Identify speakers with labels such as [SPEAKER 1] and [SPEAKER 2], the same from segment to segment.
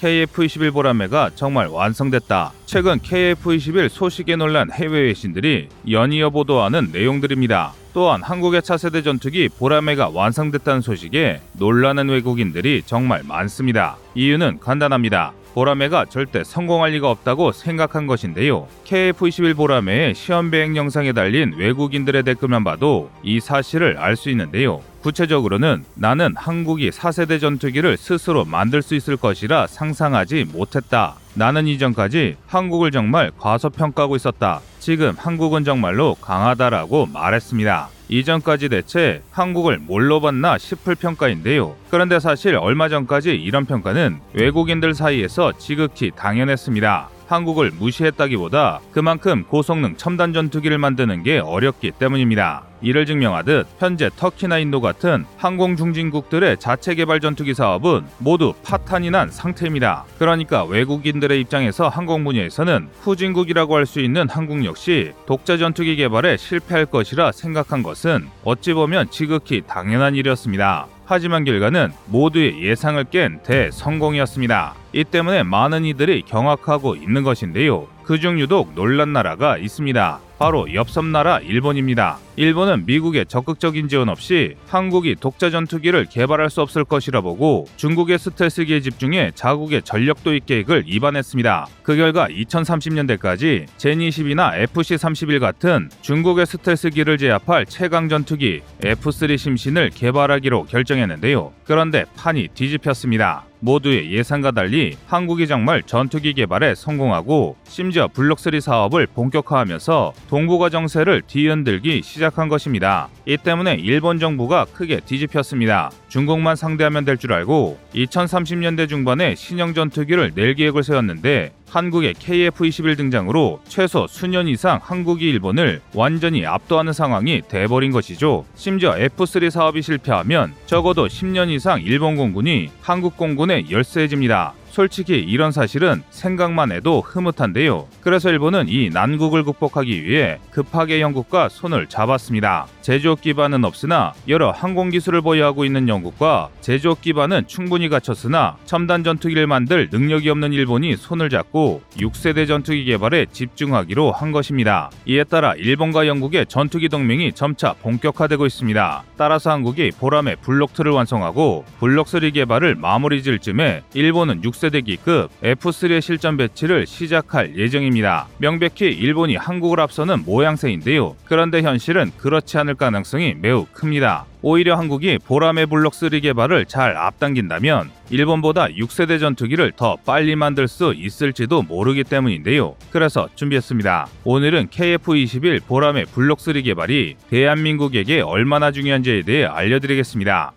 [SPEAKER 1] KF-21 보라매가 정말 완성됐다. 최근 KF-21 소식에 놀란 해외 외신들이 연이어 보도하는 내용들입니다. 또한 한국의 차세대 전투기 보라매가 완성됐다는 소식에 놀라는 외국인들이 정말 많습니다. 이유는 간단합니다. 보라매가 절대 성공할 리가 없다고 생각한 것인데요. KF-21 보라매의 시험 비행 영상에 달린 외국인들의 댓글만 봐도 이 사실을 알 수 있는데요. 구체적으로는 나는 한국이 4세대 전투기를 스스로 만들 수 있을 것이라 상상하지 못했다. 나는 이전까지 한국을 정말 과소평가하고 있었다. 지금 한국은 정말로 강하다라고 말했습니다. 이전까지 대체 한국을 뭘로 봤나 싶을 평가인데요. 그런데 사실 얼마 전까지 이런 평가는 외국인들 사이에서 지극히 당연했습니다. 한국을 무시했다기보다 그만큼 고성능 첨단 전투기를 만드는 게 어렵기 때문입니다. 이를 증명하듯 현재 터키나 인도 같은 항공 중진국들의 자체 개발 전투기 사업은 모두 파탄이 난 상태입니다. 그러니까 외국인들의 입장에서 항공 분야에서는 후진국이라고 할 수 있는 한국 역시 독자 전투기 개발에 실패할 것이라 생각한 것은 어찌 보면 지극히 당연한 일이었습니다. 하지만 결과는 모두의 예상을 깬 대성공이었습니다. 이 때문에 많은 이들이 경악하고 있는 것인데요. 그중 유독 놀란 나라가 있습니다. 바로 옆섬 나라 일본입니다. 일본은 미국의 적극적인 지원 없이 한국이 독자 전투기를 개발할 수 없을 것이라 보고 중국의 스텔스기에 집중해 자국의 전력 도입 계획을 입안했습니다. 그 결과 2030년대까지 제니10이나 FC-31 같은 중국의 스텔스기를 제압할 최강 전투기 F3 심신을 개발하기로 결정했는데요. 그런데 판이 뒤집혔습니다. 모두의 예상과 달리 한국이 정말 전투기 개발에 성공하고 심지어 블록3 사업을 본격화하면서 동북아 정세를 뒤흔들기 시작한 것입니다. 이 때문에 일본 정부가 크게 뒤집혔습니다. 중국만 상대하면 될 줄 알고 2030년대 중반에 신형 전투기를 낼 계획을 세웠는데 한국의 KF-21 등장으로 최소 수년 이상 한국이 일본을 완전히 압도하는 상황이 돼버린 것이죠. 심지어 F3 사업이 실패하면 적어도 10년 이상 일본 공군이 한국 공군에 열세해집니다. 솔직히 이런 사실은 생각만 해도 흐뭇한데요. 그래서 일본은 이 난국을 극복하기 위해 급하게 영국과 손을 잡았습니다. 제조업 기반은 없으나 여러 항공 기술을 보유하고 있는 영국과 제조업 기반은 충분히 갖췄으나 첨단 전투기를 만들 능력이 없는 일본이 손을 잡고 6세대 전투기 개발에 집중하기로 한 것입니다. 이에 따라 일본과 영국의 전투기 동맹이 점차 본격화되고 있습니다. 따라서 한국이 보람의 블록2를 완성하고 블록3 개발을 마무리 지을 즈음에 일본은 6 세대기급 F3의 실전 배치를 시작할 예정입니다. 명백히 일본이 한국을 앞서는 모양새인데요. 그런데 현실은 그렇지 않을 가능성이 매우 큽니다. 오히려 한국이 보람의 블록3 개발을 잘 앞당긴다면 일본보다 6세대 전투기를 더 빨리 만들 수 있을지도 모르기 때문인데요. 그래서 준비했습니다. 오늘은 KF-21 보람의 블록3 개발이 대한민국에게 얼마나 중요한지에 대해 알려드리겠습니다.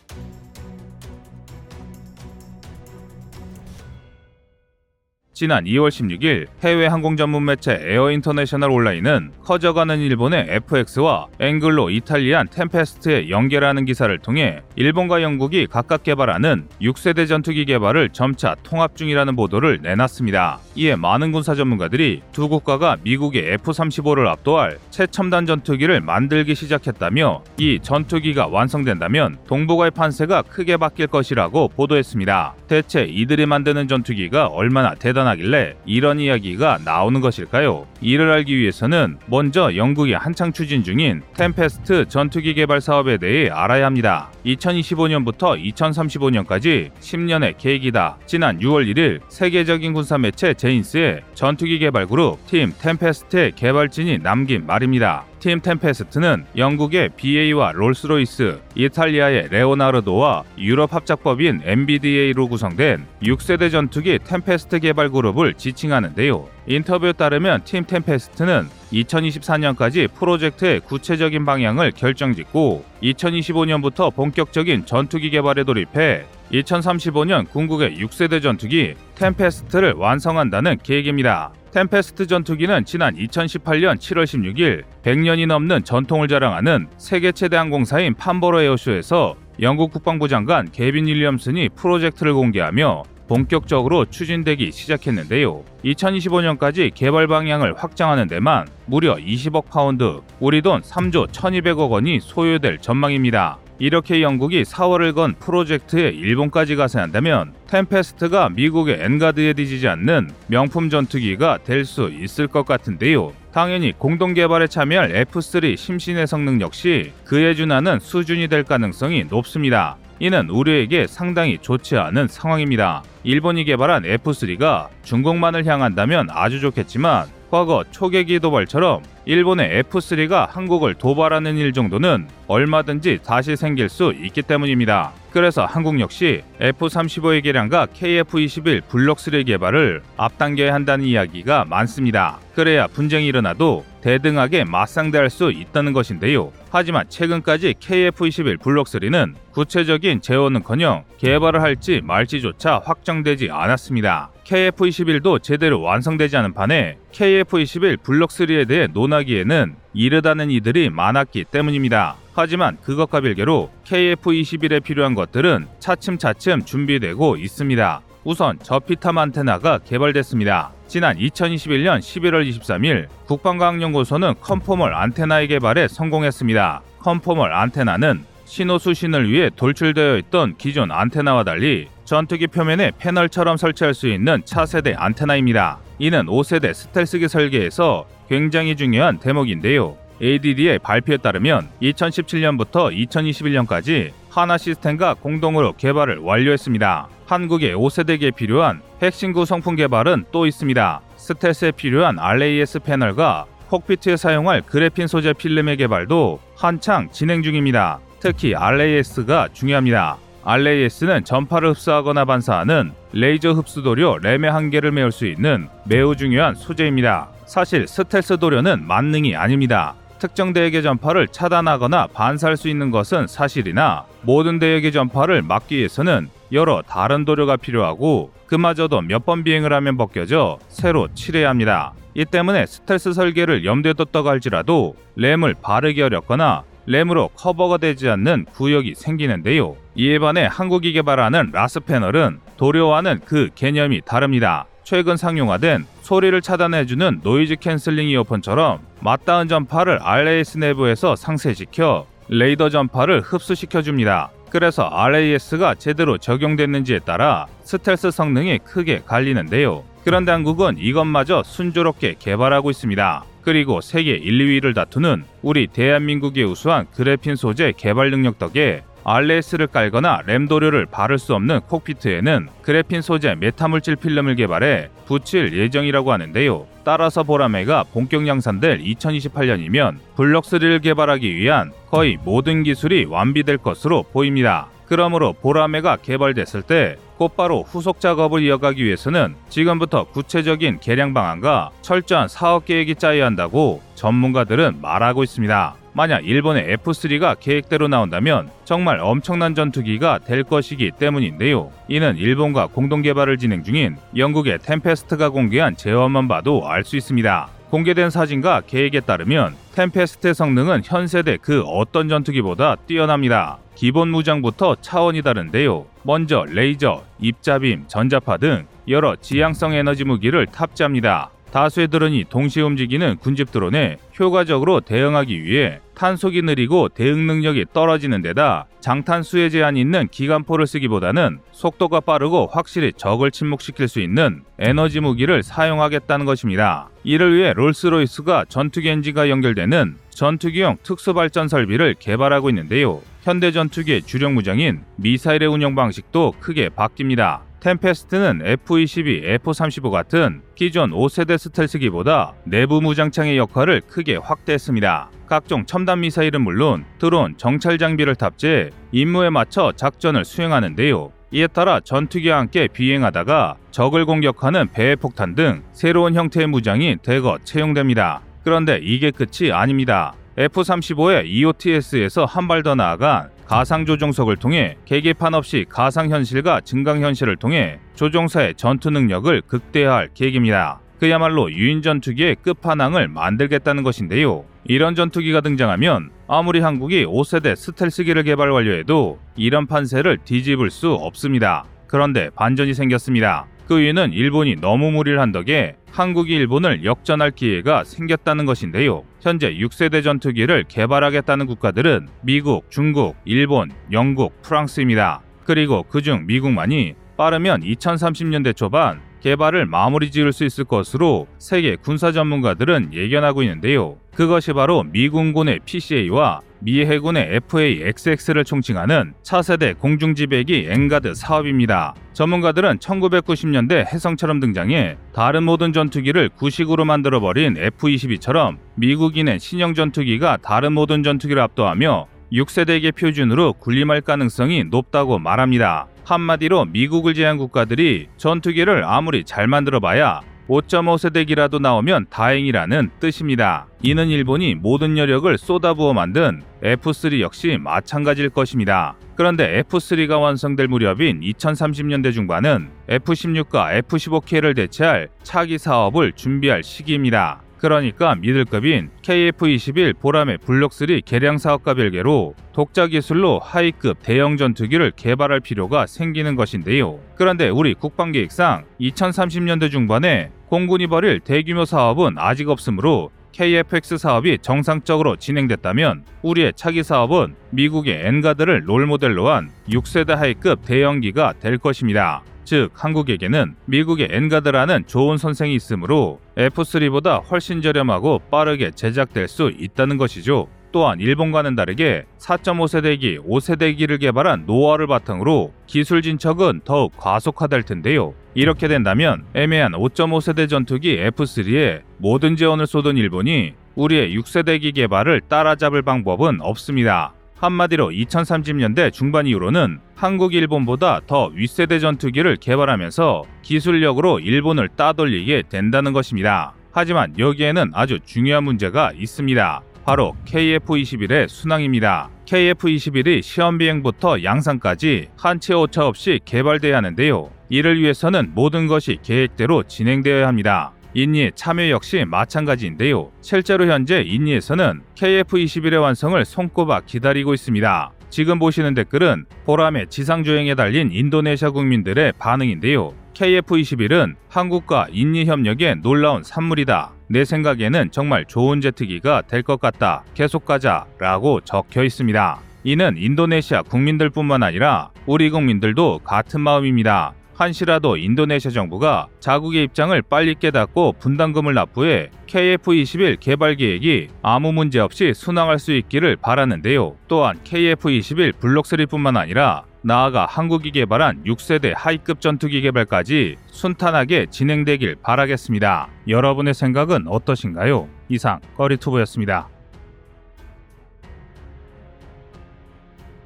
[SPEAKER 1] 지난 2월 16일 해외 항공 전문 매체 에어 인터내셔널 온라인은 커져가는 일본의 FX와 Anglo Italian 템페스트의 연계라는 기사를 통해 일본과 영국이 각각 개발하는 6세대 전투기 개발을 점차 통합 중이라는 보도를 내놨습니다. 이에 많은 군사 전문가들이 두 국가가 미국의 F-35를 압도할 최첨단 전투기를 만들기 시작했다며 이 전투기가 완성된다면 동북아의 판세가 크게 바뀔 것이라고 보도했습니다. 대체 이들이 만드는 전투기가 얼마나 대단 하길래 이런 이야기가 나오는 것일까요? 이를 알기 위해서는 먼저 영국이 한창 추진 중인 템페스트 전투기 개발 사업에 대해 알아야 합니다. 2025년부터 2035년까지 10년의 계획이다. 지난 6월 1일 세계적인 군사 매체 제인스의 전투기 개발 그룹 팀 템페스트의 개발진이 남긴 말입니다. 팀 템페스트는 영국의 BAE와 롤스로이스, 이탈리아의 레오나르도와 유럽 합작법인 MBDA로 구성된 6세대 전투기 템페스트 개발 그룹을 지칭하는데요. 인터뷰에 따르면 팀 템페스트는 2024년까지 프로젝트의 구체적인 방향을 결정짓고 2025년부터 본격적인 전투기 개발에 돌입해 2035년 궁극의 6세대 전투기 템페스트를 완성한다는 계획입니다. 템페스트 전투기는 지난 2018년 7월 16일 100년이 넘는 전통을 자랑하는 세계 최대 항공쇼인 판보로 에어쇼에서 영국 국방부 장관 개빈 윌리엄슨이 프로젝트를 공개하며 본격적으로 추진되기 시작했는데요. 2025년까지 개발 방향을 확정하는 데만 무려 20억 파운드, 우리 돈 3조 1200억 원이 소요될 전망입니다. 이렇게 영국이 사활을 건 프로젝트에 일본까지 가세한다면 템페스트가 미국의 NGAD에 뒤지지 않는 명품 전투기가 될 수 있을 것 같은데요. 당연히 공동 개발에 참여할 F3 심신의 성능 역시 그에 준하는 수준이 될 가능성이 높습니다. 이는 우리에게 상당히 좋지 않은 상황입니다. 일본이 개발한 F3가 중국만을 향한다면 아주 좋겠지만 과거 초계기 도발처럼 일본의 F3가 한국을 도발하는 일 정도는 얼마든지 다시 생길 수 있기 때문입니다. 그래서 한국 역시 F-35의 개량과 KF-21 블록3 개발을 앞당겨야 한다는 이야기가 많습니다. 그래야 분쟁이 일어나도 대등하게 맞상대할 수 있다는 것인데요. 하지만 최근까지 KF-21 블록3는 구체적인 재원은커녕 개발을 할지 말지조차 확정되지 않았습니다. KF-21도 제대로 완성되지 않은 판에 KF-21 블록3에 대해 논하기에는 이르다는 이들이 많았기 때문입니다. 하지만 그것과 별개로 KF-21에 필요한 것들은 차츰차츰 준비되고 있습니다. 우선 저피탐 안테나가 개발됐습니다. 지난 2021년 11월 23일 국방과학연구소는 컨포멀 안테나의 개발에 성공했습니다. 컨포멀 안테나는 신호 수신을 위해 돌출되어 있던 기존 안테나와 달리 전투기 표면에 패널처럼 설치할 수 있는 차세대 안테나입니다. 이는 5세대 스텔스기 설계에서 굉장히 중요한 대목인데요. ADD의 발표에 따르면 2017년부터 2021년까지 하나 시스템과 공동으로 개발을 완료했습니다. 한국의 5세대기에 필요한 핵심 구성품 개발은 또 있습니다. 스텔스에 필요한 RAS 패널과 콕피트에 사용할 그래핀 소재 필름의 개발도 한창 진행 중입니다. 특히 RAS가 중요합니다. RAS는 전파를 흡수하거나 반사하는 레이저 흡수 도료 램의 한계를 메울 수 있는 매우 중요한 소재입니다. 사실 스텔스 도료는 만능이 아닙니다. 특정 대역의 전파를 차단하거나 반사할 수 있는 것은 사실이나 모든 대역의 전파를 막기 위해서는 여러 다른 도료가 필요하고 그마저도 몇 번 비행을 하면 벗겨져 새로 칠해야 합니다. 이 때문에 스텔스 설계를 염두에 뒀다고 할지라도 RAM을 바르기 어렵거나 RAM으로 커버가 되지 않는 구역이 생기는데요. 이에 반해 한국이 개발하는 RAS 패널은 도료와는 그 개념이 다릅니다. 최근 상용화된 소리를 차단해주는 noise cancelling 이어폰처럼 맞닿은 전파를 RAS 내부에서 상쇄시켜 레이더 전파를 흡수시켜줍니다. 그래서 RAS가 제대로 적용됐는지에 따라 스텔스 성능이 크게 갈리는데요. 그런데 한국은 이것마저 순조롭게 개발하고 있습니다. 그리고 세계 1, 2위를 다투는 우리 대한민국의 우수한 그래핀 소재 개발 능력 덕에 RS를 깔거나 램 도료를 바를 수 없는 콕피트에는 그래핀 소재 메타물질 필름을 개발해 붙일 예정이라고 하는데요. 따라서 보라매가 본격 양산될 2028년이면 블록3를 개발하기 위한 거의 모든 기술이 완비될 것으로 보입니다. 그러므로 보라매가 개발됐을 때 곧바로 후속 작업을 이어가기 위해서는 지금부터 구체적인 개량 방안과 철저한 사업 계획이 짜야 한다고 전문가들은 말하고 있습니다. 만약 일본의 F3가 계획대로 나온다면 정말 엄청난 전투기가 될 것이기 때문인데요. 이는 일본과 공동 개발을 진행 중인 영국의 템페스트가 공개한 제원만 봐도 알 수 있습니다. 공개된 사진과 계획에 따르면 템페스트의 성능은 현 세대 그 어떤 전투기보다 뛰어납니다. 기본 무장부터 차원이 다른데요. 먼저 레이저, 입자빔, 전자파 등 여러 지향성 에너지 무기를 탑재합니다. 다수의 드론이 동시에 움직이는 군집 드론에 효과적으로 대응하기 위해 탄속이 느리고 대응 능력이 떨어지는 데다 장탄 수에 제한이 있는 기관포를 쓰기보다는 속도가 빠르고 확실히 적을 침묵시킬 수 있는 에너지 무기를 사용하겠다는 것입니다. 이를 위해 롤스로이스가 전투기 엔진과 연결되는 전투기용 특수발전 설비를 개발하고 있는데요. 현대 전투기의 주력 무장인 미사일의 운영 방식도 크게 바뀝니다. 템페스트는 F-22, F-35 같은 기존 5세대 스텔스기보다 내부 무장창의 역할을 크게 확대했습니다. 각종 첨단 미사일은 물론 드론, 정찰 장비를 탑재해 임무에 맞춰 작전을 수행하는데요. 이에 따라 전투기와 함께 비행하다가 적을 공격하는 배의 폭탄 등 새로운 형태의 무장이 대거 채용됩니다. 그런데 이게 끝이 아닙니다. F-35의 EOTS에서 한 발 더 나아간 가상 조종석을 통해 계기판 없이 가상 현실과 증강 현실을 통해 조종사의 전투 능력을 극대화할 계획입니다. 그야말로 유인 전투기의 끝판왕을 만들겠다는 것인데요. 이런 전투기가 등장하면 아무리 한국이 5세대 스텔스기를 개발 완료해도 이런 판세를 뒤집을 수 없습니다. 그런데 반전이 생겼습니다. 그 이유는 일본이 너무 무리를 한 덕에 한국이 일본을 역전할 기회가 생겼다는 것인데요. 현재 6세대 전투기를 개발하겠다는 국가들은 미국, 중국, 일본, 영국, 프랑스입니다. 그리고 그중 미국만이 빠르면 2030년대 초반 개발을 마무리 지을 수 있을 것으로 세계 군사 전문가들은 예견하고 있는데요. 그것이 바로 미 공군의 PCA와 미 해군의 FA-XX를 총칭하는 차세대 공중지배기 NGAD 사업입니다. 전문가들은 1990년대 해성처럼 등장해 다른 모든 전투기를 구식으로 만들어버린 F-22처럼 미국인의 신형 전투기가 다른 모든 전투기를 압도하며 6세대계 표준으로 군림할 가능성이 높다고 말합니다. 한마디로 미국을 제한 국가들이 전투기를 아무리 잘 만들어봐야 5.5세대기라도 나오면 다행이라는 뜻입니다. 이는 일본이 모든 여력을 쏟아부어 만든 F3 역시 마찬가지일 것입니다. 그런데 F3가 완성될 무렵인 2030년대 중반은 F16과 F15K를 대체할 차기 사업을 준비할 시기입니다. 그러니까 미들급인 KF-21 보람의 블록3 개량 사업과 별개로 독자 기술로 high급 대형 전투기를 개발할 필요가 생기는 것인데요. 그런데 우리 국방계획상 2030년대 중반에 공군이 벌일 대규모 사업은 아직 없으므로 KFX 사업이 정상적으로 진행됐다면 우리의 차기 사업은 미국의 NGAD를 롤모델로 한 6세대 high급 대형기가 될 것입니다. 즉 한국에게는 미국의 NGAD라는 좋은 선생이 있으므로 F3보다 훨씬 저렴하고 빠르게 제작될 수 있다는 것이죠. 또한 일본과는 다르게 4.5세대기, 5세대기를 개발한 노하우를 바탕으로 기술 진척은 더욱 가속화될 텐데요. 이렇게 된다면 애매한 5.5세대 전투기 F3에 모든 재원을 쏟은 일본이 우리의 6세대기 개발을 따라잡을 방법은 없습니다. 한마디로 2030년대 중반 이후로는 한국 일본보다 더 윗세대 전투기를 개발하면서 기술력으로 일본을 따돌리게 된다는 것입니다. 하지만 여기에는 아주 중요한 문제가 있습니다. 바로 KF-21의 순항입니다. KF-21이 시험 비행부터 양산까지 한 채 오차 없이 개발돼야 하는데요. 이를 위해서는 모든 것이 계획대로 진행되어야 합니다. 인니의 참여 역시 마찬가지인데요. 실제로 현재 인니에서는 KF-21의 완성을 손꼽아 기다리고 있습니다. 지금 보시는 댓글은 보람의 지상주행에 달린 인도네시아 국민들의 반응인데요. KF-21은 한국과 인니 협력의 놀라운 산물이다. 내 생각에는 정말 좋은 제트기가 될 것 같다. 계속 가자. 라고 적혀 있습니다. 이는 인도네시아 국민들뿐만 아니라 우리 국민들도 같은 마음입니다. 한시라도 인도네시아 정부가 자국의 입장을 빨리 깨닫고 분담금을 납부해 KF-21 개발 계획이 아무 문제 없이 순항할 수 있기를 바라는데요. 또한 KF-21 블록3뿐만 아니라 나아가 한국이 개발한 6세대 하이급 전투기 개발까지 순탄하게 진행되길 바라겠습니다. 여러분의 생각은 어떠신가요? 이상 꺼리투브였습니다.